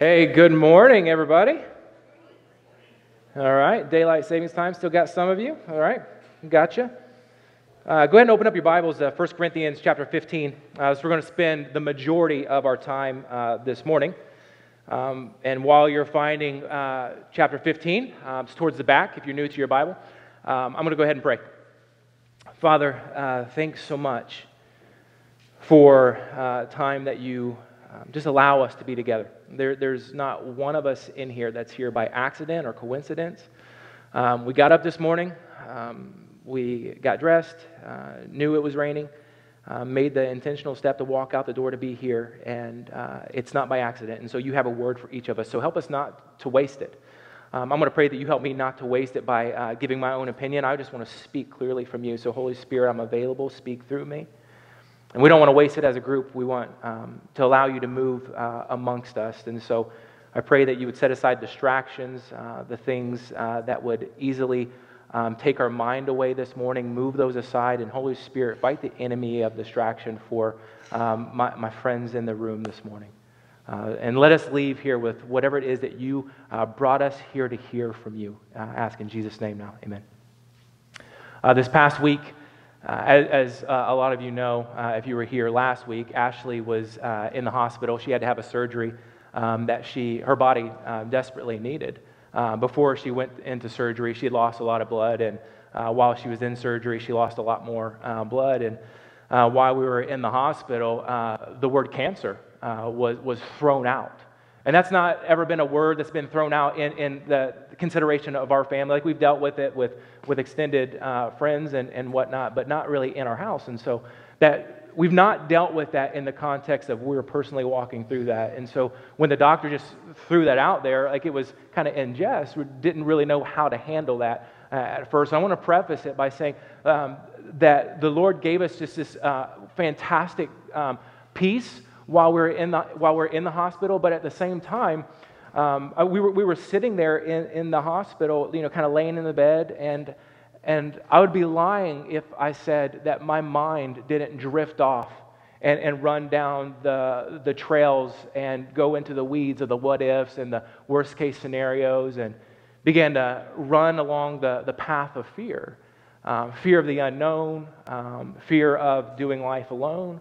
Hey, good morning, everybody. All right, daylight savings time. Still got some of you. All right, gotcha. Uh, go ahead and open up your Bibles, uh, 1 Corinthians chapter 15. Uh, so we're going to spend the majority of our time uh, this morning. Um, and while you're finding uh, chapter 15, um, it's towards the back if you're new to your Bible, um, I'm going to go ahead and pray. Father, uh, thanks so much for time that you um, just allow us to be together. There, there's not one of us in here that's here by accident or coincidence. Um, we got up this morning, um, we got dressed, uh, knew it was raining, uh, made the intentional step to walk out the door to be here, and uh, it's not by accident. And so you have a word for each of us. So help us not to waste it. Um, I'm going to pray that you help me not to waste it by uh, giving my own opinion. I just want to speak clearly from you. So, Holy Spirit, I'm available. Speak through me. And we don't want to waste it as a group. We want um, to allow you to move uh, amongst us. And so I pray that you would set aside distractions, uh, the things uh, that would easily um, take our mind away this morning, move those aside. And Holy Spirit, fight the enemy of distraction for um, my, my, friends in the room this morning. Uh, and let us leave here with whatever it is that you uh, brought us here to hear from you. Uh, ask in Jesus' name now. Amen. this past week, uh, as, uh, a lot of you know, uh, if you were here last week, Ashley was uh, in the hospital. She had to have a surgery um, that she, her body uh, desperately needed. Uh, before she went into surgery, she lost a lot of blood, and while she was in surgery, she lost a lot more blood. And while we were in the hospital, the word cancer was, was thrown out. And that's not ever been a word that's been thrown out in, in the consideration of our family. Like we've dealt with it with, with extended uh, friends and, and whatnot, but not really in our house. And so that we've not dealt with that in the context of we are personally walking through that. And so when the doctor just threw that out there, like it was kind of in jest, we didn't really know how to handle that uh, at first. I want to preface it by saying um, that the Lord gave us just this uh, fantastic um, peace while we're in the, while we're in the hospital, but at the same time, um, uh, we, were, we were sitting there in, in the hospital, you know, kind of laying in the bed, and, and I would be lying if I said that my mind didn't drift off and, and run down the, the trails and go into the weeds of the what ifs and the worst case scenarios and began to run along the, the path of fear. Um, fear of the unknown, um, fear of doing life alone,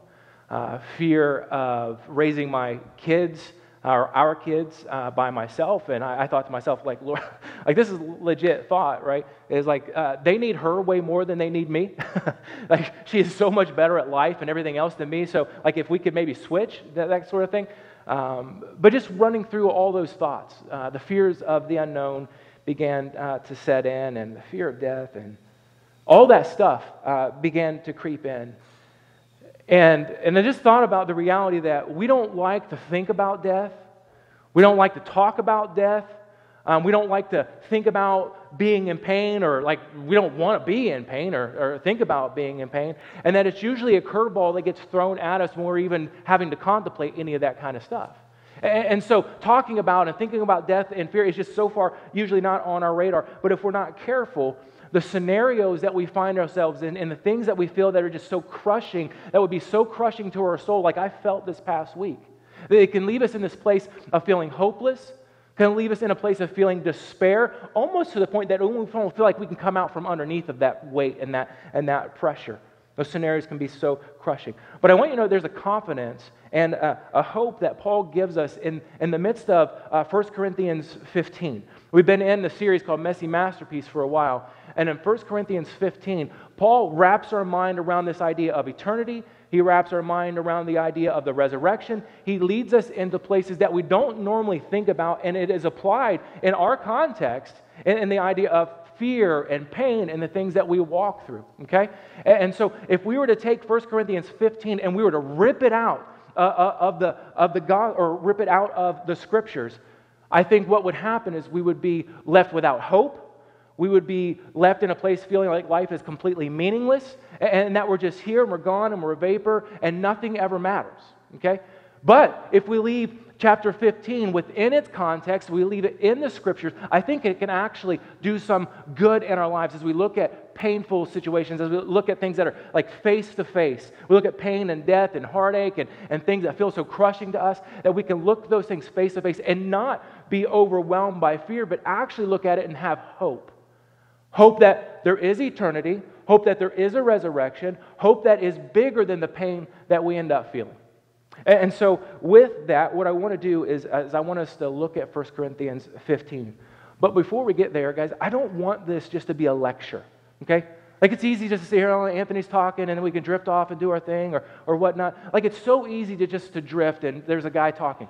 uh, fear of raising my kids or our kids uh, by myself. And I, I, thought to myself, like, Lord, like this is legit thought, right? Is like uh, they need her way more than they need me. like she is so much better at life and everything else than me. So like if we could maybe switch that, that sort of thing. Um, but just running through all those thoughts, uh, the fears of the unknown began uh, to set in, and the fear of death, and all that stuff uh, began to creep in. And, and I just thought about the reality that we don't like to think about death. We don't like to talk about death. Um, we don't like to think about being in pain or like we don't want to be in pain or, or think about being in pain. And that it's usually a curveball that gets thrown at us when we're even having to contemplate any of that kind of stuff. And, and so talking about and thinking about death and fear is just so far usually not on our radar. But if we're not careful, the scenarios that we find ourselves in and the things that we feel that are just so crushing, that would be so crushing to our soul, like I felt this past week. It can leave us in this place of feeling hopeless, can leave us in a place of feeling despair, almost to the point that we feel like we can come out from underneath of that weight and that, and that pressure. Those scenarios can be so crushing. But I want you to know there's a confidence and a, a hope that Paul gives us in, in the midst of uh, 1 Corinthians 15. We've been in the series called Messy Masterpiece for a while. And in 1 Corinthians 15, Paul wraps our mind around this idea of eternity. He wraps our mind around the idea of the resurrection. He leads us into places that we don't normally think about, and it is applied in our context in, in the idea of fear and pain and the things that we walk through. Okay? And, so if we were to take 1 Corinthians 15 and we were to rip it out uh, uh, of, the, of the God, or rip it out of the scriptures, I think what would happen is we would be left without hope we would be left in a place feeling like life is completely meaningless and that we're just here and we're gone and we're a vapor and nothing ever matters. Okay? But if we leave chapter 15 within its context, we leave it in the scriptures, I think it can actually do some good in our lives as we look at painful situations, as we look at things that are like face to face, we look at pain and death and heartache and, and things that feel so crushing to us, that we can look those things face to face and not be overwhelmed by fear, but actually look at it and have hope. Hope that there is eternity, hope that there is a resurrection, hope that is bigger than the pain that we end up feeling. And so, with that, what I want to do is, is I want us to look at 1 Corinthians 15. But before we get there, guys, I don't want this just to be a lecture, okay? Like it's easy just to sit here, oh, Anthony's talking, and then we can drift off and do our thing or, or whatnot. Like it's so easy to just to drift, and there's a guy talking.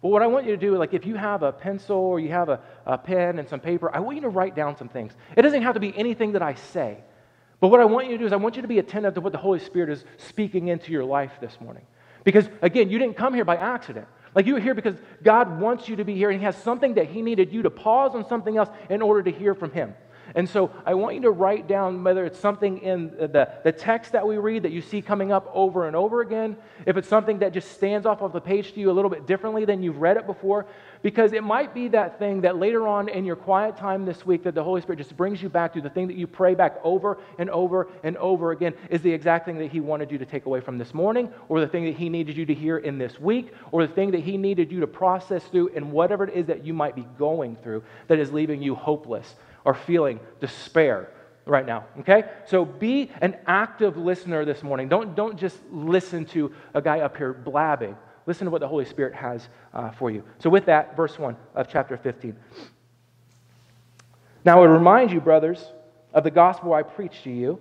But what I want you to do, like if you have a pencil or you have a, a pen and some paper, I want you to write down some things. It doesn't have to be anything that I say. But what I want you to do is I want you to be attentive to what the Holy Spirit is speaking into your life this morning. Because again, you didn't come here by accident. Like you were here because God wants you to be here and He has something that He needed you to pause on something else in order to hear from Him. And so I want you to write down whether it's something in the, the text that we read that you see coming up over and over again, if it's something that just stands off of the page to you a little bit differently than you've read it before, because it might be that thing that later on in your quiet time this week that the Holy Spirit just brings you back to, the thing that you pray back over and over and over again is the exact thing that He wanted you to take away from this morning, or the thing that He needed you to hear in this week, or the thing that He needed you to process through in whatever it is that you might be going through that is leaving you hopeless or feeling despair right now. Okay? So be an active listener this morning. Don't, don't just listen to a guy up here blabbing. Listen to what the Holy Spirit has uh, for you. So, with that, verse 1 of chapter 15. Now, I remind you, brothers, of the gospel I preached to you,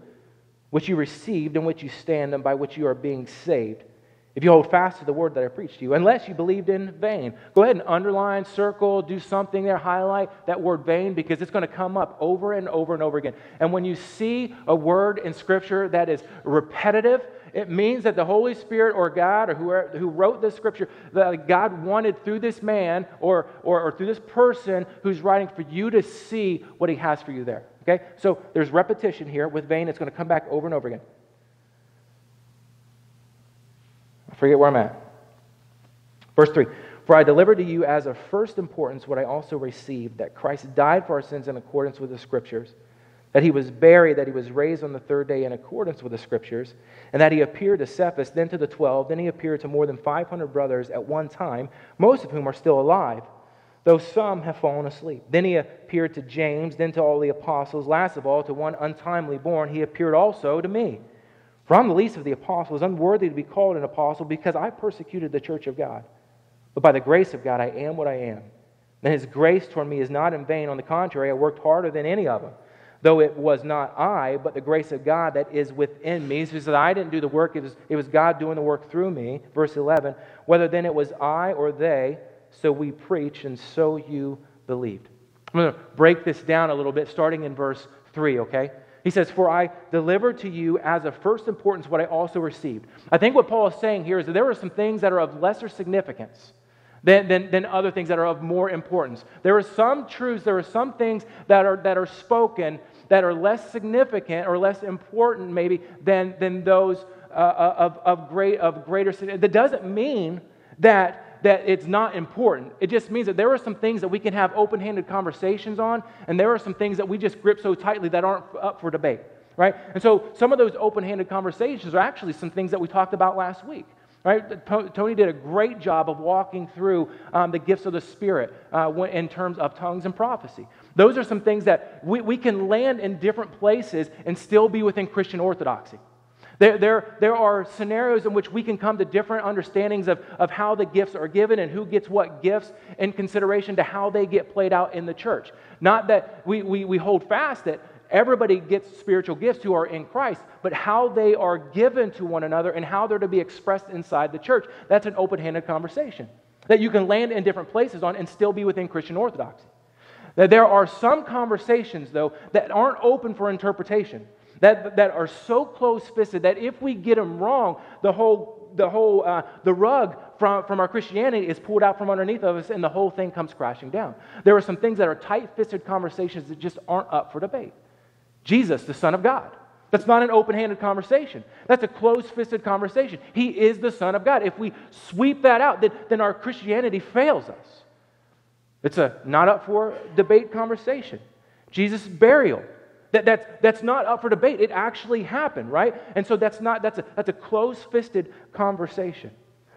which you received, in which you stand, and by which you are being saved if you hold fast to the word that I preached to you, unless you believed in vain. Go ahead and underline, circle, do something there, highlight that word vain because it's going to come up over and over and over again. And when you see a word in Scripture that is repetitive, it means that the Holy Spirit or God or whoever who wrote this Scripture, that God wanted through this man or, or, or through this person who's writing for you to see what he has for you there. Okay? So there's repetition here. With vain, it's going to come back over and over again. I forget where I'm at. Verse 3 For I delivered to you as of first importance what I also received that Christ died for our sins in accordance with the Scriptures, that he was buried, that he was raised on the third day in accordance with the Scriptures, and that he appeared to Cephas, then to the twelve, then he appeared to more than 500 brothers at one time, most of whom are still alive. Though some have fallen asleep. Then he appeared to James, then to all the apostles. Last of all, to one untimely born, he appeared also to me. For I'm the least of the apostles, unworthy to be called an apostle because I persecuted the church of God. But by the grace of God, I am what I am. And his grace toward me is not in vain. On the contrary, I worked harder than any of them. Though it was not I, but the grace of God that is within me. So he said, I didn't do the work, it was, it was God doing the work through me. Verse 11. Whether then it was I or they, so we preach, and so you believed. I'm going to break this down a little bit, starting in verse 3, okay? He says, For I delivered to you as of first importance what I also received. I think what Paul is saying here is that there are some things that are of lesser significance than, than, than other things that are of more importance. There are some truths, there are some things that are, that are spoken that are less significant or less important, maybe, than, than those uh, uh of, of, great, of greater significance. That doesn't mean that that it's not important. It just means that there are some things that we can have open handed conversations on, and there are some things that we just grip so tightly that aren't up for debate, right? And so some of those open handed conversations are actually some things that we talked about last week. Right? Tony did a great job of walking through um, the gifts of the Spirit uh, in terms of tongues and prophecy. Those are some things that we, we can land in different places and still be within Christian orthodoxy. There, there, there are scenarios in which we can come to different understandings of, of how the gifts are given and who gets what gifts in consideration to how they get played out in the church. Not that we, we, we hold fast that everybody gets spiritual gifts who are in Christ, but how they are given to one another and how they're to be expressed inside the church. That's an open handed conversation that you can land in different places on and still be within Christian orthodoxy. That there are some conversations, though, that aren't open for interpretation that, that are so close fisted that if we get them wrong, the whole, the, whole uh, the rug from, from our Christianity is pulled out from underneath of us and the whole thing comes crashing down. There are some things that are tight fisted conversations that just aren't up for debate. Jesus, the Son of God. That's not an open handed conversation. That's a close fisted conversation. He is the Son of God. If we sweep that out, then, then our Christianity fails us. It's a not up for debate conversation. Jesus' burial That, that's, that's not up for debate. It actually happened, right? And so that's not, that's a, that's a close-fisted conversation.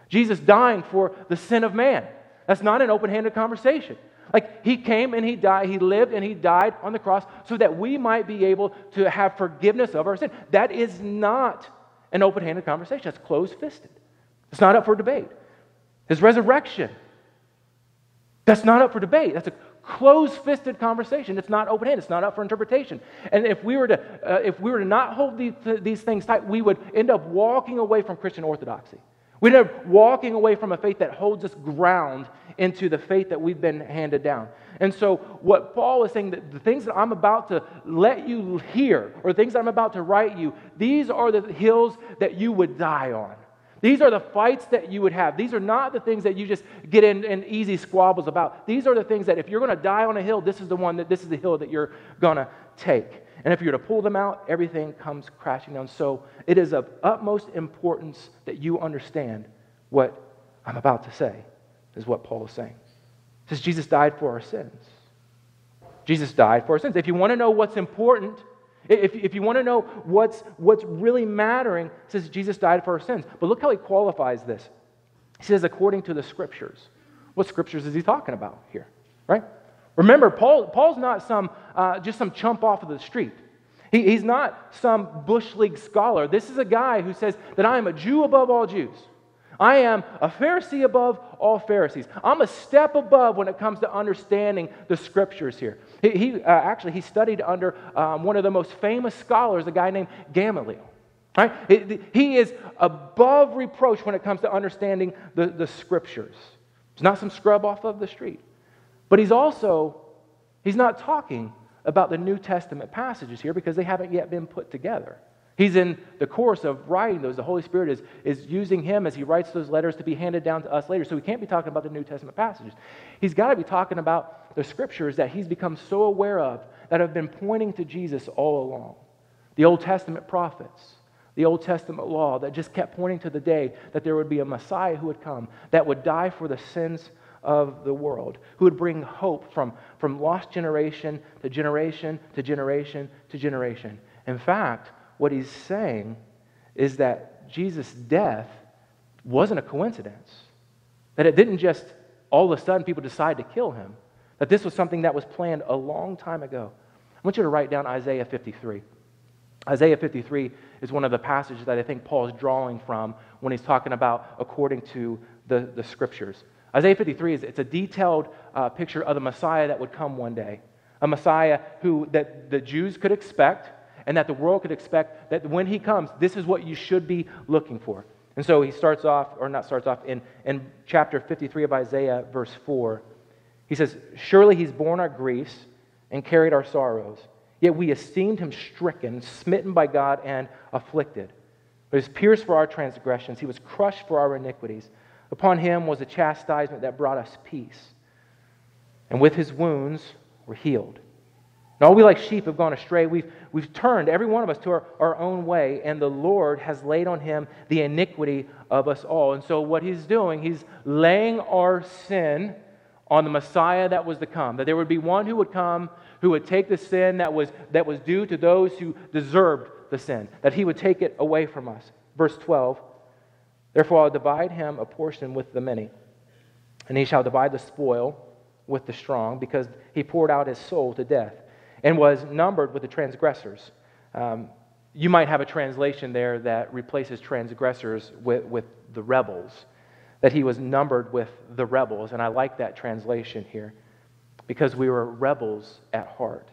Jesus dying for the sin of man. That's not an open-handed conversation. Like he came and he died, he lived and he died on the cross so that we might be able to have forgiveness of our sin. That is not an open-handed conversation. That's closed-fisted. It's not up for debate. His resurrection. That's not up for debate. That's a closed-fisted conversation. It's not open-handed. It's not up for interpretation. And if we were to, uh, if we were to not hold these, these things tight, we would end up walking away from Christian orthodoxy. We'd end up walking away from a faith that holds us ground into the faith that we've been handed down. And so, what Paul is saying that the things that I'm about to let you hear, or things that I'm about to write you, these are the hills that you would die on. These are the fights that you would have. These are not the things that you just get in, in easy squabbles about. These are the things that if you're going to die on a hill, this is the one that this is the hill that you're going to take. And if you're to pull them out, everything comes crashing down. So it is of utmost importance that you understand what I'm about to say, is what Paul is saying. It says Jesus died for our sins. Jesus died for our sins. If you want to know what's important, if, if you want to know what's, what's really mattering, it says Jesus died for our sins. But look how he qualifies this. He says, according to the scriptures. What scriptures is he talking about here? Right? Remember, Paul, Paul's not some, uh, just some chump off of the street. He, he's not some Bush League scholar. This is a guy who says that I am a Jew above all Jews. I am a Pharisee above all Pharisees. I'm a step above when it comes to understanding the scriptures here. He, he uh, actually he studied under um, one of the most famous scholars, a guy named Gamaliel. Right? He is above reproach when it comes to understanding the, the scriptures. He's not some scrub off of the street. But he's also, he's not talking about the New Testament passages here because they haven't yet been put together. He's in the course of writing those. The Holy Spirit is, is using him as he writes those letters to be handed down to us later. So he can't be talking about the New Testament passages. He's got to be talking about the scriptures that he's become so aware of that have been pointing to Jesus all along. The Old Testament prophets, the Old Testament law that just kept pointing to the day that there would be a Messiah who would come that would die for the sins of the world, who would bring hope from, from lost generation to generation to generation to generation. In fact, what he's saying is that Jesus' death wasn't a coincidence, that it didn't just all of a sudden people decide to kill him, that this was something that was planned a long time ago. I want you to write down Isaiah 53. Isaiah 53 is one of the passages that I think Paul is drawing from when he's talking about according to the, the scriptures. Isaiah 53 is it's a detailed uh, picture of the Messiah that would come one day, a Messiah who that the Jews could expect and that the world could expect that when he comes, this is what you should be looking for. And so he starts off, or not starts off, in, in chapter 53 of Isaiah, verse 4. He says, Surely he's borne our griefs and carried our sorrows. Yet we esteemed him stricken, smitten by God, and afflicted. But he was pierced for our transgressions, he was crushed for our iniquities. Upon him was a chastisement that brought us peace. And with his wounds we're healed. And all we like sheep have gone astray. We've, we've turned, every one of us, to our, our own way, and the Lord has laid on him the iniquity of us all. And so, what he's doing, he's laying our sin on the Messiah that was to come. That there would be one who would come who would take the sin that was, that was due to those who deserved the sin, that he would take it away from us. Verse 12 Therefore, I'll divide him a portion with the many, and he shall divide the spoil with the strong, because he poured out his soul to death and was numbered with the transgressors. Um, you might have a translation there that replaces transgressors with, with the rebels, that he was numbered with the rebels. And I like that translation here because we were rebels at heart.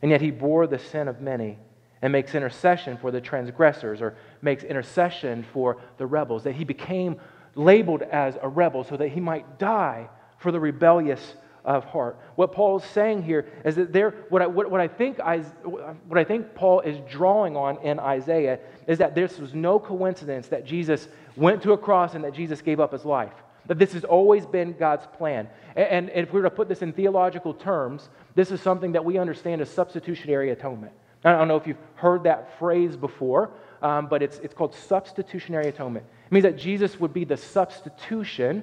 And yet he bore the sin of many and makes intercession for the transgressors or makes intercession for the rebels, that he became labeled as a rebel so that he might die for the rebellious of heart. What Paul is saying here is that there, what I, what, what I think I, what I think Paul is drawing on in Isaiah is that this was no coincidence that Jesus went to a cross and that Jesus gave up his life. That this has always been God's plan. And, and if we were to put this in theological terms, this is something that we understand as substitutionary atonement. I don't know if you've heard that phrase before, um, but it's, it's called substitutionary atonement. It means that Jesus would be the substitution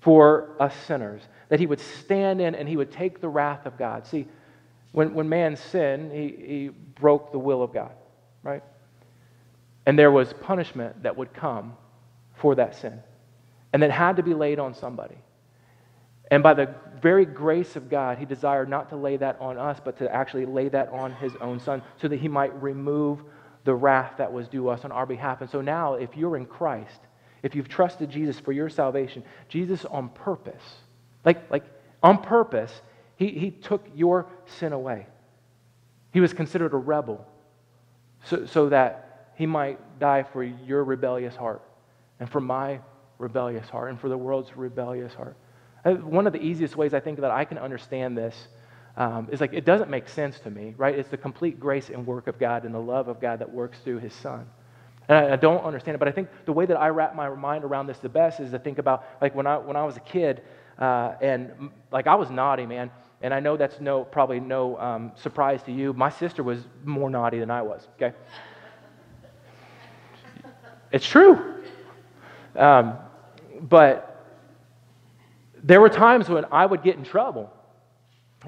for us sinners, that he would stand in and he would take the wrath of God. See, when, when man sinned, he, he broke the will of God, right? And there was punishment that would come for that sin. And that had to be laid on somebody. And by the very grace of God, he desired not to lay that on us, but to actually lay that on his own son so that he might remove the wrath that was due us on our behalf. And so now, if you're in Christ, if you've trusted Jesus for your salvation, Jesus on purpose, like, like on purpose, he, he took your sin away. He was considered a rebel so, so that he might die for your rebellious heart and for my rebellious heart and for the world's rebellious heart. Uh, one of the easiest ways I think that I can understand this um, is like it doesn't make sense to me, right? It's the complete grace and work of God and the love of God that works through his son. And I, I, don't understand it, but I think the way that I wrap my mind around this the best is to think about like when I, when I was a kid uh, and like I was naughty, man. And I know that's no, probably no um, surprise to you. My sister was more naughty than I was, okay? It's true. Um, but there were times when I would get in trouble,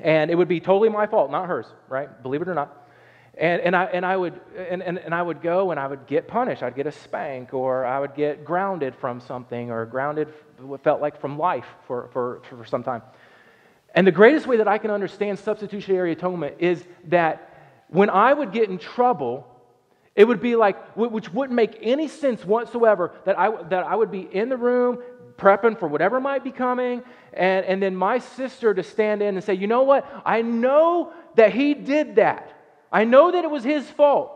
and it would be totally my fault, not hers, right? Believe it or not. And, and, I, and, I would, and, and, and I would go and I would get punished. I'd get a spank, or I would get grounded from something, or grounded, what felt like from life for, for, for some time. And the greatest way that I can understand substitutionary atonement is that when I would get in trouble, it would be like, which wouldn't make any sense whatsoever, that I, that I would be in the room prepping for whatever might be coming, and, and then my sister to stand in and say, You know what? I know that he did that. I know that it was his fault,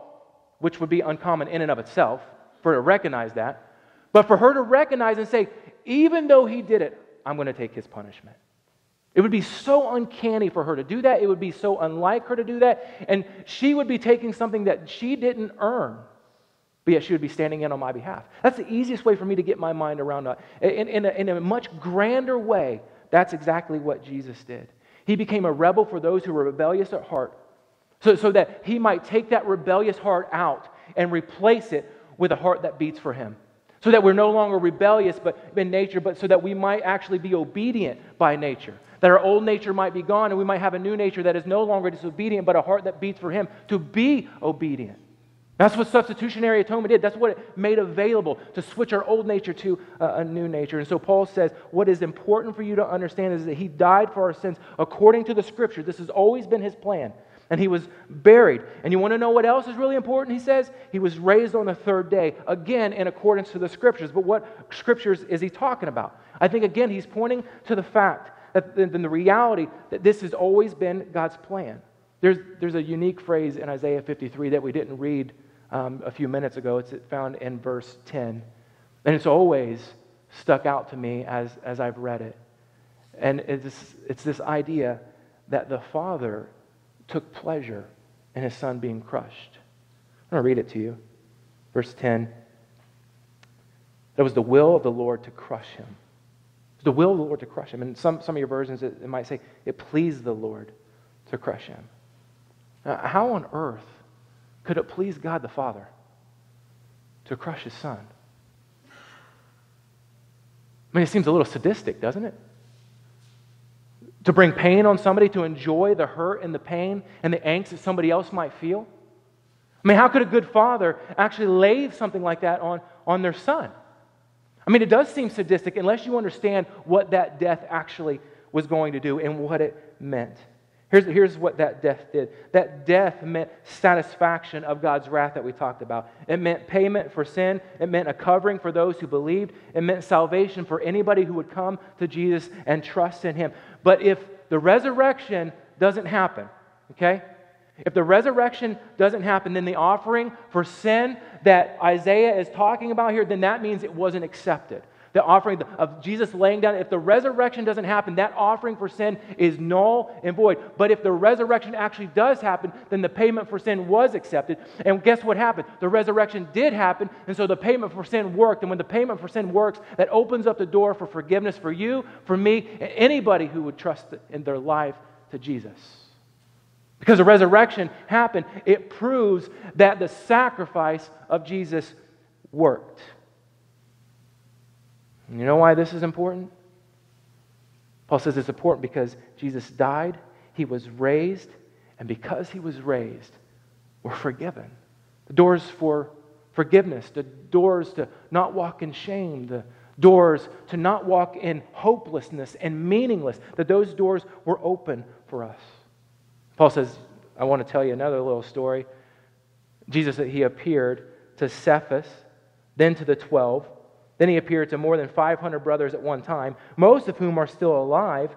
which would be uncommon in and of itself for her to recognize that. But for her to recognize and say, Even though he did it, I'm going to take his punishment. It would be so uncanny for her to do that. It would be so unlike her to do that. And she would be taking something that she didn't earn, but yet she would be standing in on my behalf. That's the easiest way for me to get my mind around that. In, in, a, in a much grander way, that's exactly what Jesus did. He became a rebel for those who were rebellious at heart, so, so that he might take that rebellious heart out and replace it with a heart that beats for him. So that we're no longer rebellious but in nature, but so that we might actually be obedient by nature that our old nature might be gone and we might have a new nature that is no longer disobedient, but a heart that beats for Him to be obedient. That's what substitutionary atonement did. That's what it made available to switch our old nature to a, new nature. And so Paul says, what is important for you to understand is that he died for our sins according to the scripture. This has always been his plan. And he was buried. And you want to know what else is really important? He says, he was raised on the third day, again in accordance to the scriptures. But what scriptures is he talking about? I think, again, he's pointing to the fact than the reality that this has always been God's plan. There's, there's a unique phrase in Isaiah 53 that we didn't read um, a few minutes ago. It's found in verse 10. And it's always stuck out to me as, as I've read it. And it's, it's this idea that the Father took pleasure in his Son being crushed. I'm going to read it to you. Verse 10. It was the will of the Lord to crush him It was the will of the Lord to crush him. And some, some of your versions, it, it might say, it pleased the Lord to crush him. Now, how on earth could it please God the Father to crush his son? I mean, it seems a little sadistic, doesn't it? To bring pain on somebody, to enjoy the hurt and the pain and the angst that somebody else might feel. I mean, how could a good father actually lay something like that on, on their son? I mean, it does seem sadistic unless you understand what that death actually was going to do and what it meant. Here's, here's what that death did that death meant satisfaction of God's wrath that we talked about. It meant payment for sin, it meant a covering for those who believed, it meant salvation for anybody who would come to Jesus and trust in Him. But if the resurrection doesn't happen, okay? If the resurrection doesn't happen, then the offering for sin that Isaiah is talking about here, then that means it wasn't accepted. The offering of Jesus laying down, if the resurrection doesn't happen, that offering for sin is null and void. But if the resurrection actually does happen, then the payment for sin was accepted. And guess what happened? The resurrection did happen, and so the payment for sin worked. And when the payment for sin works, that opens up the door for forgiveness for you, for me, and anybody who would trust in their life to Jesus. Because the resurrection happened, it proves that the sacrifice of Jesus worked. And you know why this is important? Paul says it's important because Jesus died, he was raised, And because he was raised, we're forgiven. The doors for forgiveness, the doors to not walk in shame, the doors to not walk in hopelessness and meaningless, that those doors were open for us. Paul says, I want to tell you another little story. Jesus, that he appeared to Cephas, then to the 12. Then he appeared to more than 500 brothers at one time, most of whom are still alive,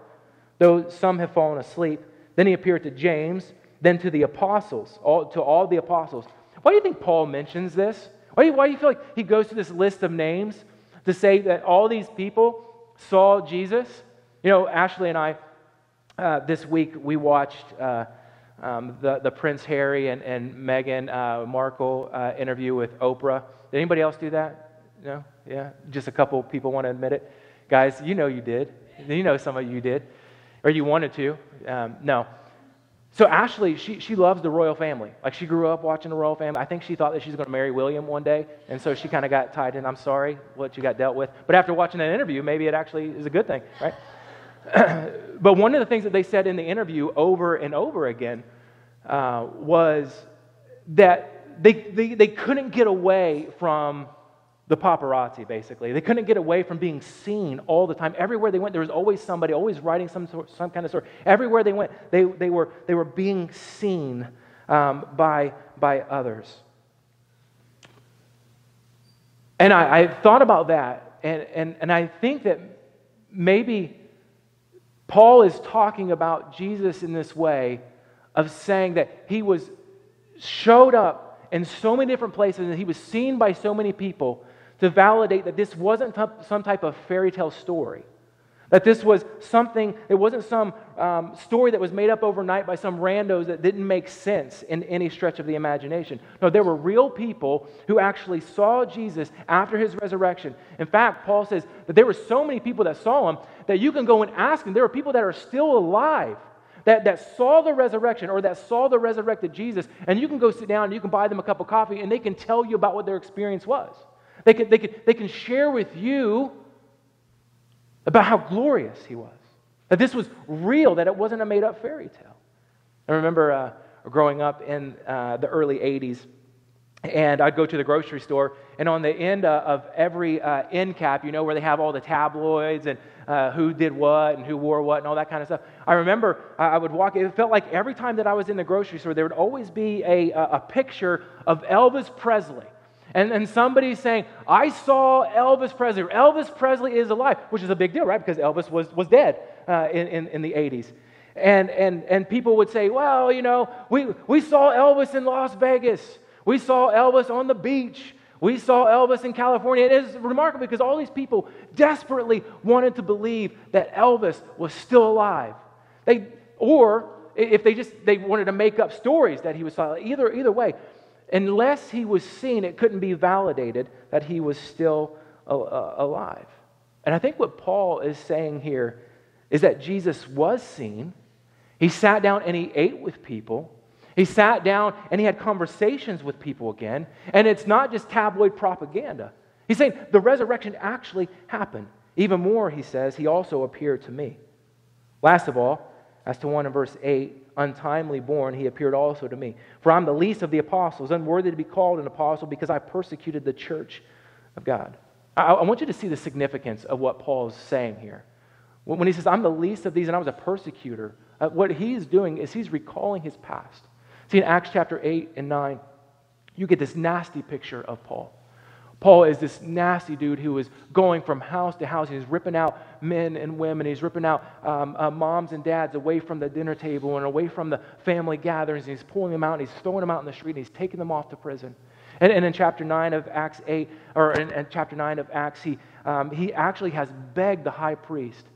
though some have fallen asleep. Then he appeared to James, then to the apostles, all, to all the apostles. Why do you think Paul mentions this? Why do, you, why do you feel like he goes to this list of names to say that all these people saw Jesus? You know, Ashley and I, uh, this week, we watched uh, um, the, the Prince Harry and, and Meghan uh, Markle uh, interview with Oprah. Did anybody else do that? No? Yeah? Just a couple people want to admit it. Guys, you know you did. You know some of you did. Or you wanted to. Um, no. So Ashley, she, she loves the royal family. Like she grew up watching the royal family. I think she thought that she's going to marry William one day, and so she kind of got tied in. I'm sorry what you got dealt with, but after watching that interview, maybe it actually is a good thing, right? but one of the things that they said in the interview over and over again uh, was that they, they, they couldn't get away from the paparazzi, basically. They couldn't get away from being seen all the time. Everywhere they went, there was always somebody, always writing some, sort, some kind of story. Everywhere they went, they, they, were, they were being seen um, by, by others. And I, I thought about that, and, and, and I think that maybe Paul is talking about Jesus in this way of saying that he was showed up in so many different places and he was seen by so many people to validate that this wasn't some type of fairy tale story. That this was something, it wasn't some um, story that was made up overnight by some randos that didn't make sense in any stretch of the imagination. No, there were real people who actually saw Jesus after his resurrection. In fact, Paul says that there were so many people that saw him that you can go and ask them. There are people that are still alive that, that saw the resurrection or that saw the resurrected Jesus, and you can go sit down and you can buy them a cup of coffee and they can tell you about what their experience was. They can, they can, they can share with you about how glorious he was. That this was real, that it wasn't a made up fairy tale. I remember uh, growing up in uh, the early 80s, and I'd go to the grocery store, and on the end uh, of every uh, end cap, you know, where they have all the tabloids and uh, who did what and who wore what and all that kind of stuff. I remember I would walk, it felt like every time that I was in the grocery store, there would always be a, a picture of Elvis Presley and, and somebody saying, I saw Elvis Presley, Elvis Presley is alive, which is a big deal, right? Because Elvis was, was dead uh, in, in, in the 80s. And, and, and people would say, well, you know, we, we saw Elvis in Las Vegas. We saw Elvis on the beach. We saw Elvis in California. It is remarkable because all these people desperately wanted to believe that Elvis was still alive. They, or if they just they wanted to make up stories that he was alive. Either, either way, unless he was seen, it couldn't be validated that he was still alive. And I think what Paul is saying here is that Jesus was seen. He sat down and he ate with people. He sat down and he had conversations with people again. And it's not just tabloid propaganda. He's saying the resurrection actually happened. Even more, he says, he also appeared to me. Last of all, as to 1 in verse 8, untimely born, he appeared also to me. For I'm the least of the apostles, unworthy to be called an apostle because I persecuted the church of God. I, I want you to see the significance of what Paul is saying here. When he says, I'm the least of these and I was a persecutor, uh, what he's doing is he's recalling his past. See, in Acts chapter 8 and 9, you get this nasty picture of Paul. Paul is this nasty dude who is going from house to house. He's ripping out men and women. He's ripping out um, uh, moms and dads away from the dinner table and away from the family gatherings. He's pulling them out and he's throwing them out in the street and he's taking them off to prison. And, and in chapter 9 of Acts 8, or in, in chapter 9 of Acts, he, um, he actually has begged the high priest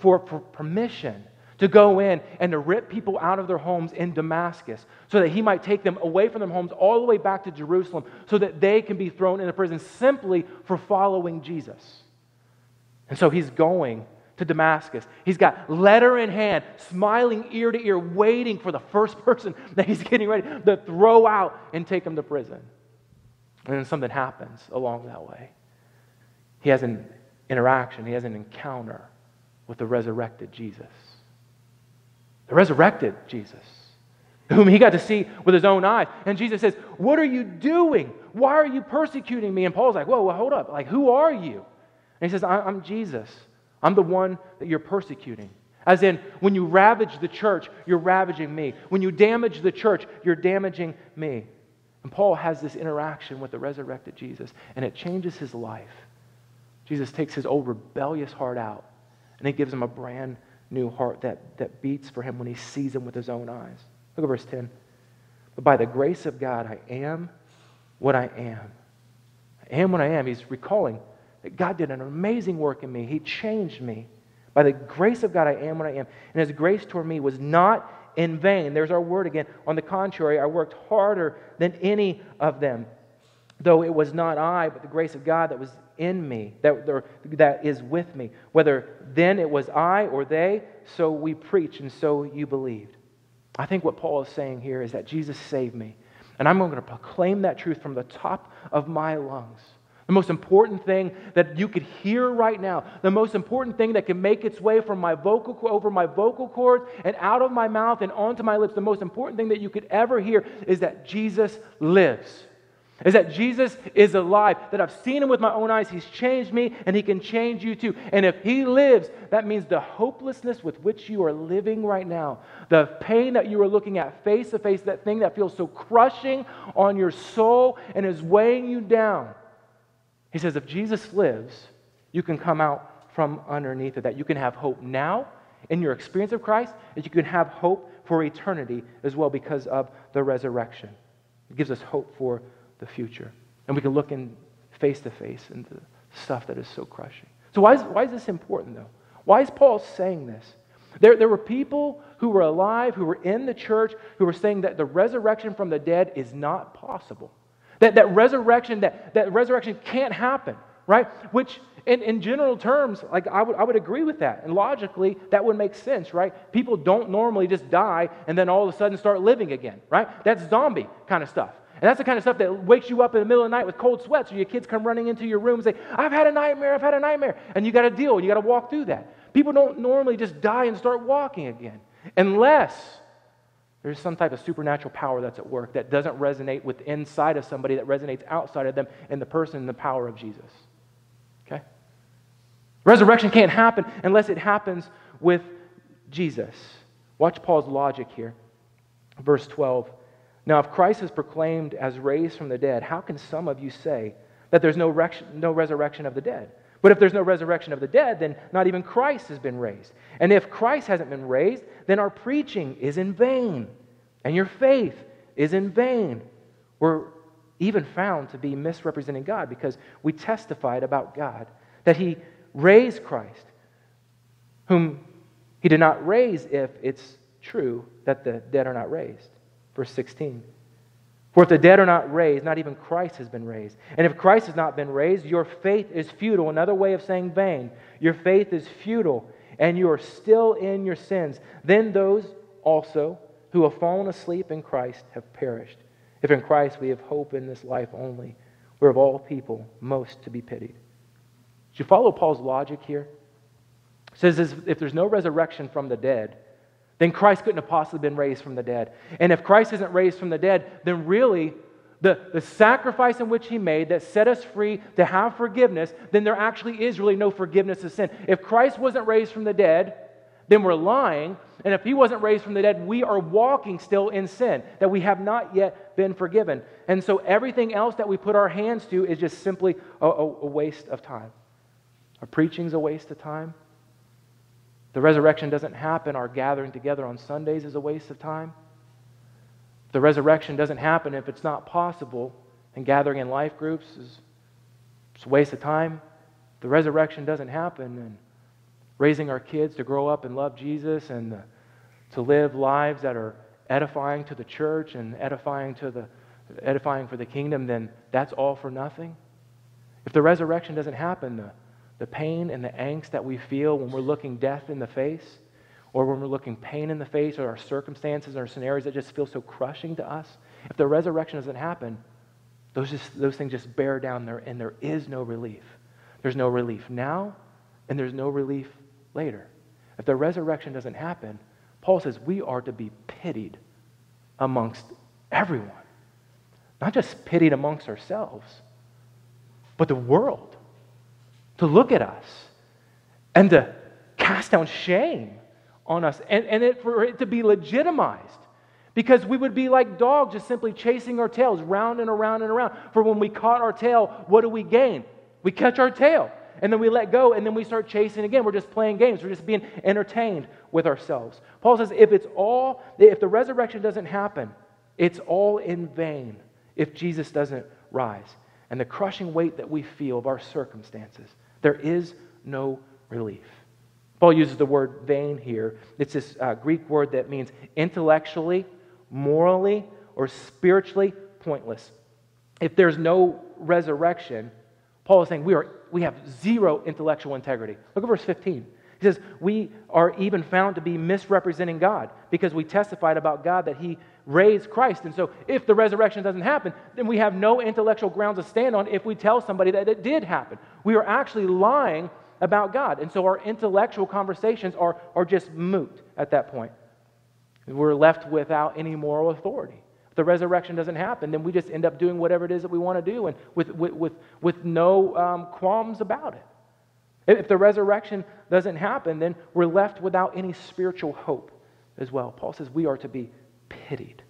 for, for permission to go in and to rip people out of their homes in Damascus so that he might take them away from their homes all the way back to Jerusalem so that they can be thrown into prison simply for following Jesus. And so he's going to Damascus. He's got letter in hand, smiling ear to ear, waiting for the first person that he's getting ready to throw out and take him to prison. And then something happens along that way. He has an interaction, he has an encounter with the resurrected Jesus the resurrected Jesus. whom he got to see with his own eyes. And Jesus says, What are you doing? Why are you persecuting me? And Paul's like, Whoa, well, hold up. Like, who are you? And he says, I'm Jesus. I'm the one that you're persecuting. As in, when you ravage the church, you're ravaging me. When you damage the church, you're damaging me. And Paul has this interaction with the resurrected Jesus, and it changes his life. Jesus takes his old rebellious heart out, and he gives him a brand new heart that, that beats for him when he sees him with his own eyes. Look at verse 10. But by the grace of God, I am what I am. I am what I am. He's recalling that God did an amazing work in me. He changed me. By the grace of God, I am what I am. And his grace toward me was not in vain. There's our word again. On the contrary, I worked harder than any of them, though it was not I, but the grace of God that was in me, that, that is with me. Whether then it was I or they, so we preach, and so you believed. I think what Paul is saying here is that Jesus saved me. And I'm going to proclaim that truth from the top of my lungs. The most important thing that you could hear right now, the most important thing that can make its way from my vocal over my vocal cords and out of my mouth and onto my lips, the most important thing that you could ever hear is that Jesus lives. Is that Jesus is alive, that I've seen him with my own eyes. He's changed me, and he can change you too. And if he lives, that means the hopelessness with which you are living right now, the pain that you are looking at face to face, that thing that feels so crushing on your soul and is weighing you down. He says, if Jesus lives, you can come out from underneath of that. You can have hope now in your experience of Christ, and you can have hope for eternity as well because of the resurrection. It gives us hope for the future. And we can look in face to face into stuff that is so crushing. So, why is, why is this important, though? Why is Paul saying this? There, there were people who were alive, who were in the church, who were saying that the resurrection from the dead is not possible. That, that resurrection, that, that resurrection can't happen, right? Which, in, in general terms, like I would, I would agree with that. And logically, that would make sense, right? People don't normally just die and then all of a sudden start living again, right? That's zombie kind of stuff. And that's the kind of stuff that wakes you up in the middle of the night with cold sweats, or your kids come running into your room and say, I've had a nightmare, I've had a nightmare. And you got to deal, and you got to walk through that. People don't normally just die and start walking again, unless there's some type of supernatural power that's at work that doesn't resonate with inside of somebody, that resonates outside of them in the person and the power of Jesus. Okay? Resurrection can't happen unless it happens with Jesus. Watch Paul's logic here. Verse 12. Now, if Christ is proclaimed as raised from the dead, how can some of you say that there's no, no resurrection of the dead? But if there's no resurrection of the dead, then not even Christ has been raised. And if Christ hasn't been raised, then our preaching is in vain, and your faith is in vain. We're even found to be misrepresenting God because we testified about God that He raised Christ, whom He did not raise if it's true that the dead are not raised. Verse 16. For if the dead are not raised, not even Christ has been raised. And if Christ has not been raised, your faith is futile. Another way of saying vain. Your faith is futile, and you are still in your sins. Then those also who have fallen asleep in Christ have perished. If in Christ we have hope in this life only, we're of all people most to be pitied. Do you follow Paul's logic here? It says if there's no resurrection from the dead, then Christ couldn't have possibly been raised from the dead. And if Christ isn't raised from the dead, then really the, the sacrifice in which he made that set us free to have forgiveness, then there actually is really no forgiveness of sin. If Christ wasn't raised from the dead, then we're lying. And if he wasn't raised from the dead, we are walking still in sin, that we have not yet been forgiven. And so everything else that we put our hands to is just simply a, a, a waste of time. Our preaching's a waste of time. The resurrection doesn't happen, our gathering together on Sundays is a waste of time. The resurrection doesn't happen if it's not possible, and gathering in life groups is a waste of time. The resurrection doesn't happen, and raising our kids to grow up and love Jesus and to live lives that are edifying to the church and edifying to the edifying for the kingdom, then that's all for nothing. If the resurrection doesn't happen, the the pain and the angst that we feel when we're looking death in the face, or when we're looking pain in the face, or our circumstances or scenarios that just feel so crushing to us, if the resurrection doesn't happen, those, just, those things just bear down there, and there is no relief. There's no relief now, and there's no relief later. If the resurrection doesn't happen, Paul says we are to be pitied. amongst everyone. Not just pitied amongst ourselves, but the world. To look at us and to cast down shame on us and, and it, for it to be legitimized. Because we would be like dogs just simply chasing our tails round and around and around. For when we caught our tail, what do we gain? We catch our tail. And then we let go, and then we start chasing again. We're just playing games. We're just being entertained with ourselves. Paul says if it's all, if the resurrection doesn't happen, it's all in vain if Jesus doesn't rise. And the crushing weight that we feel of our circumstances, there is no relief. Paul uses the word vain here. It's this uh, Greek word that means intellectually, morally, or spiritually pointless. If there's no resurrection, Paul is saying we, are, we have zero intellectual integrity. Look at verse 15. He says, We are even found to be misrepresenting God because we testified about God that He raised Christ. And so, if the resurrection doesn't happen, then we have no intellectual grounds to stand on if we tell somebody that it did happen. We are actually lying about God. And so, our intellectual conversations are, are just moot at that point. We're left without any moral authority. If the resurrection doesn't happen, then we just end up doing whatever it is that we want to do and with, with, with, with no um, qualms about it. If the resurrection doesn't happen, then we're left without any spiritual hope as well. Paul says we are to be pitied.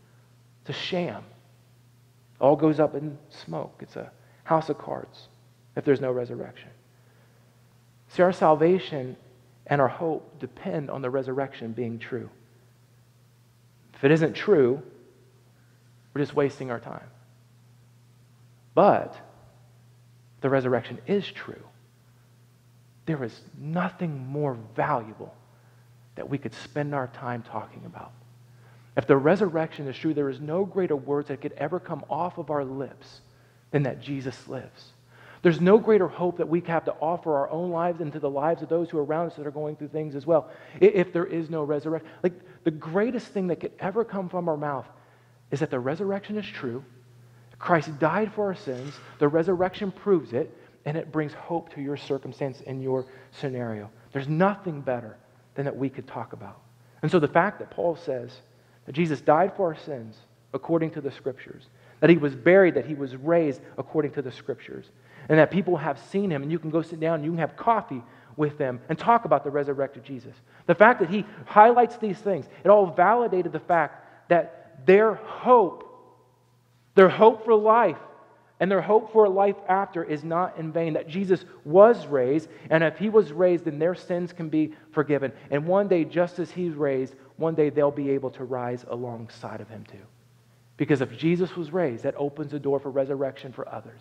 It's a sham. All goes up in smoke. It's a house of cards if there's no resurrection. See, our salvation and our hope depend on the resurrection being true. If it isn't true, we're just wasting our time. But the resurrection is true there is nothing more valuable that we could spend our time talking about. If the resurrection is true, there is no greater words that could ever come off of our lips than that Jesus lives. There's no greater hope that we have to offer our own lives into the lives of those who are around us that are going through things as well. If there is no resurrection, like the greatest thing that could ever come from our mouth is that the resurrection is true. Christ died for our sins. The resurrection proves it and it brings hope to your circumstance and your scenario. There's nothing better than that we could talk about. And so the fact that Paul says that Jesus died for our sins according to the scriptures, that he was buried, that he was raised according to the scriptures, and that people have seen him, and you can go sit down and you can have coffee with them and talk about the resurrected Jesus. The fact that he highlights these things, it all validated the fact that their hope, their hope for life, and their hope for a life after is not in vain. That Jesus was raised, and if he was raised, then their sins can be forgiven. And one day, just as he's raised, one day they'll be able to rise alongside of him too. Because if Jesus was raised, that opens the door for resurrection for others.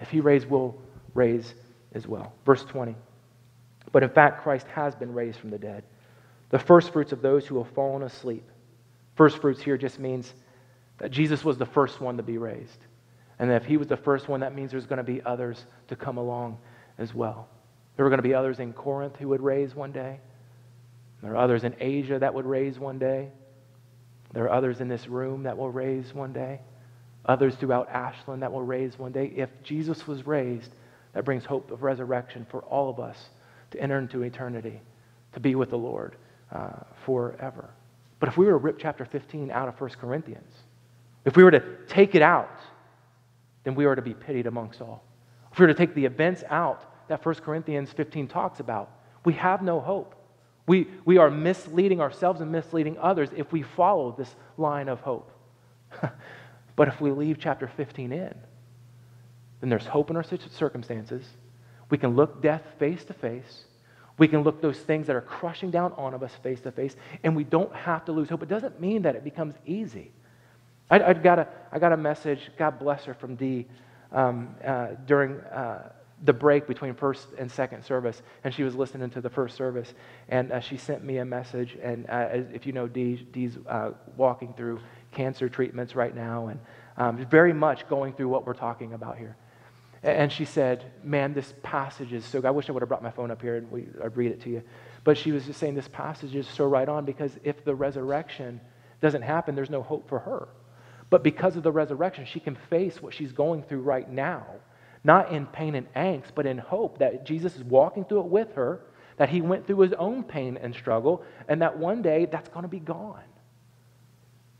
If he raised, we'll raise as well. Verse 20. But in fact, Christ has been raised from the dead, the first fruits of those who have fallen asleep. First fruits here just means that Jesus was the first one to be raised. And if he was the first one, that means there's going to be others to come along as well. There were going to be others in Corinth who would raise one day. There are others in Asia that would raise one day. There are others in this room that will raise one day. Others throughout Ashland that will raise one day. If Jesus was raised, that brings hope of resurrection for all of us to enter into eternity, to be with the Lord uh, forever. But if we were to rip chapter 15 out of 1 Corinthians, if we were to take it out, then we are to be pitied amongst all. If we were to take the events out that 1 Corinthians 15 talks about, we have no hope. We, we are misleading ourselves and misleading others if we follow this line of hope. but if we leave chapter 15 in, then there's hope in our circumstances. We can look death face to face. We can look those things that are crushing down on us face to face, and we don't have to lose hope. It doesn't mean that it becomes easy. I, I, got, a, I got a message, God bless her, from Dee um, uh, during uh, the break between first and second service, and she was listening to the first service, and uh, she sent me a message. And uh, if you know Dee, Dee's uh, walking through cancer treatments right now, and um, very much going through what we're talking about here. And she said, Man, this passage is so. good. I wish I would have brought my phone up here and we, I'd read it to you. But she was just saying, This passage is so right on because if the resurrection doesn't happen, there's no hope for her. But because of the resurrection, she can face what she's going through right now, not in pain and angst, but in hope that Jesus is walking through it with her, that he went through his own pain and struggle, and that one day that's going to be gone.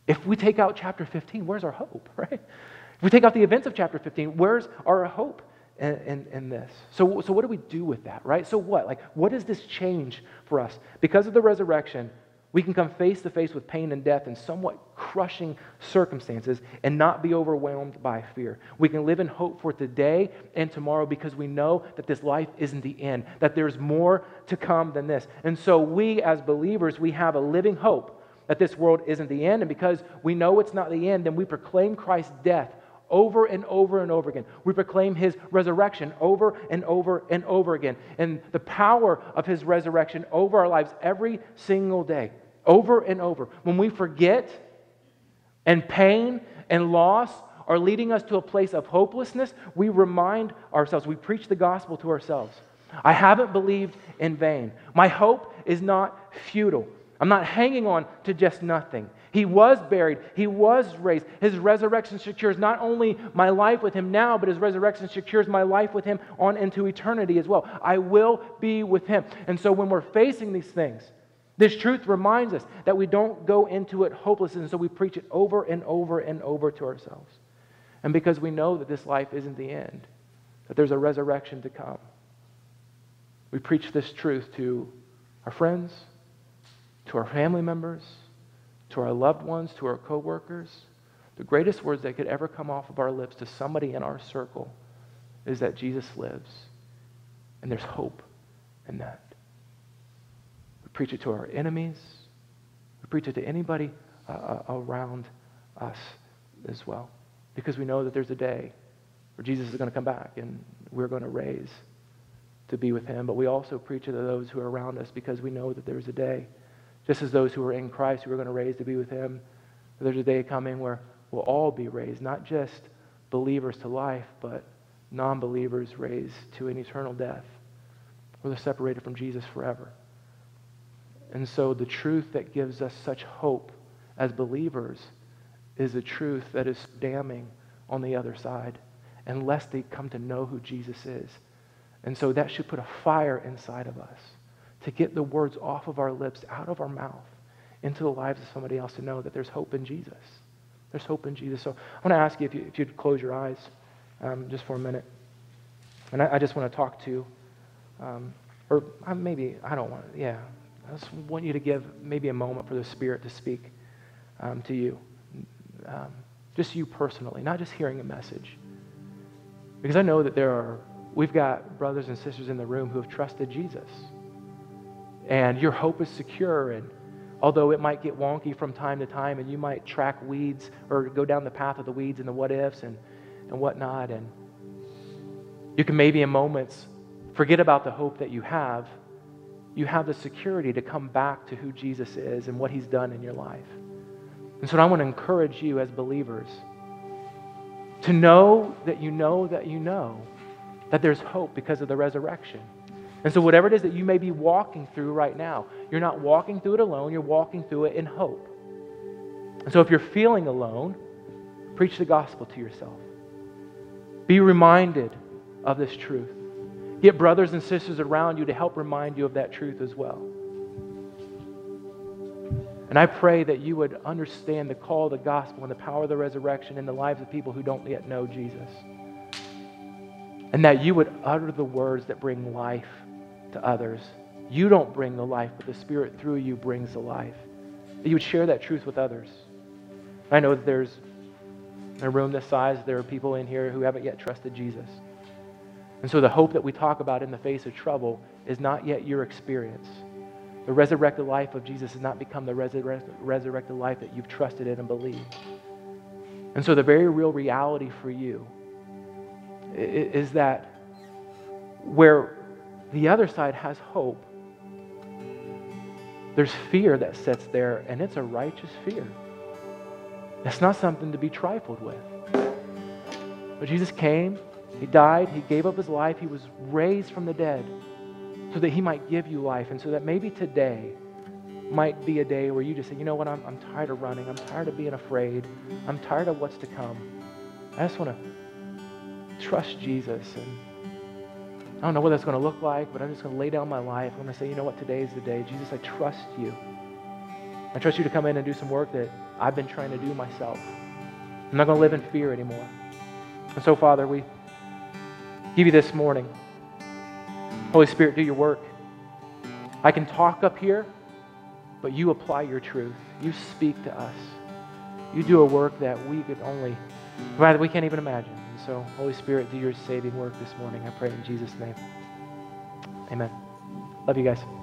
If we take out chapter 15, where's our hope, right? If we take out the events of chapter 15, where's our hope in, in, in, this? So, so, what do we do with that, right? So, what? Like, what does this change for us? Because of the resurrection, we can come face to face with pain and death in somewhat crushing circumstances and not be overwhelmed by fear. We can live in hope for today and tomorrow because we know that this life isn't the end, that there's more to come than this. And so, we as believers, we have a living hope that this world isn't the end. And because we know it's not the end, then we proclaim Christ's death over and over and over again. We proclaim his resurrection over and over and over again. And the power of his resurrection over our lives every single day, over and over. When we forget and pain and loss are leading us to a place of hopelessness, we remind ourselves, we preach the gospel to ourselves. I haven't believed in vain. My hope is not futile. I'm not hanging on to just nothing. He was buried. He was raised. His resurrection secures not only my life with him now, but his resurrection secures my life with him on into eternity as well. I will be with him. And so when we're facing these things, this truth reminds us that we don't go into it hopeless, and so we preach it over and over and over to ourselves. And because we know that this life isn't the end, that there's a resurrection to come, we preach this truth to our friends, to our family members, to our loved ones, to our coworkers, the greatest words that could ever come off of our lips to somebody in our circle is that Jesus lives. And there's hope in that. We preach it to our enemies. We preach it to anybody uh, uh around us as well. Because we know that there's a day where Jesus is going to come back and we're going to raise to be with him. But we also preach it to those who are around us because we know that there's a day just as those who are in Christ, who are going to raise to be with him, there's a day coming where we'll all be raised, not just believers to life, but non believers raised to an eternal death, where they're separated from Jesus forever. And so the truth that gives us such hope as believers is a truth that is damning on the other side, unless they come to know who Jesus is. And so that should put a fire inside of us to get the words off of our lips, out of our mouth, into the lives of somebody else to know that there's hope in Jesus. There's hope in Jesus. So I want to ask you if, you, if you'd close your eyes um, just for a minute. And I, I just want to talk to, um, or uh, maybe, I don't want to, yeah. I just want you to give maybe a moment for the Spirit to speak um, to you. Um, just you personally, not just hearing a message. Because I know that there are, we've got brothers and sisters in the room who have trusted Jesus and your hope is secure. And although it might get wonky from time to time, and you might track weeds or go down the path of the weeds and the what ifs and, and whatnot, and you can maybe in moments forget about the hope that you have. You have the security to come back to who Jesus is and what he's done in your life. And so I want to encourage you as believers to know that you know that you know that there's hope because of the resurrection. And so, whatever it is that you may be walking through right now, you're not walking through it alone, you're walking through it in hope. And so, if you're feeling alone, preach the gospel to yourself. Be reminded of this truth. Get brothers and sisters around you to help remind you of that truth as well. And I pray that you would understand the call of the gospel and the power of the resurrection in the lives of people who don't yet know Jesus. And that you would utter the words that bring life to others. You don't bring the life, but the Spirit through you brings the life. That you would share that truth with others. I know that there's a room this size, there are people in here who haven't yet trusted Jesus. And so the hope that we talk about in the face of trouble is not yet your experience. The resurrected life of Jesus has not become the resurrected life that you've trusted in and believed. And so the very real reality for you is that where the other side has hope. There's fear that sits there, and it's a righteous fear. It's not something to be trifled with. But Jesus came, He died, He gave up His life, He was raised from the dead so that He might give you life. And so that maybe today might be a day where you just say, you know what, I'm, I'm tired of running, I'm tired of being afraid, I'm tired of what's to come. I just want to trust Jesus and I don't know what that's going to look like, but I'm just going to lay down my life. I'm going to say, you know what, today is the day. Jesus, I trust you. I trust you to come in and do some work that I've been trying to do myself. I'm not going to live in fear anymore. And so, Father, we give you this morning. Holy Spirit, do your work. I can talk up here, but you apply your truth. You speak to us. You do a work that we could only, rather, we can't even imagine. And so, Holy Spirit, do your saving work this morning. I pray in Jesus' name. Amen. Love you guys.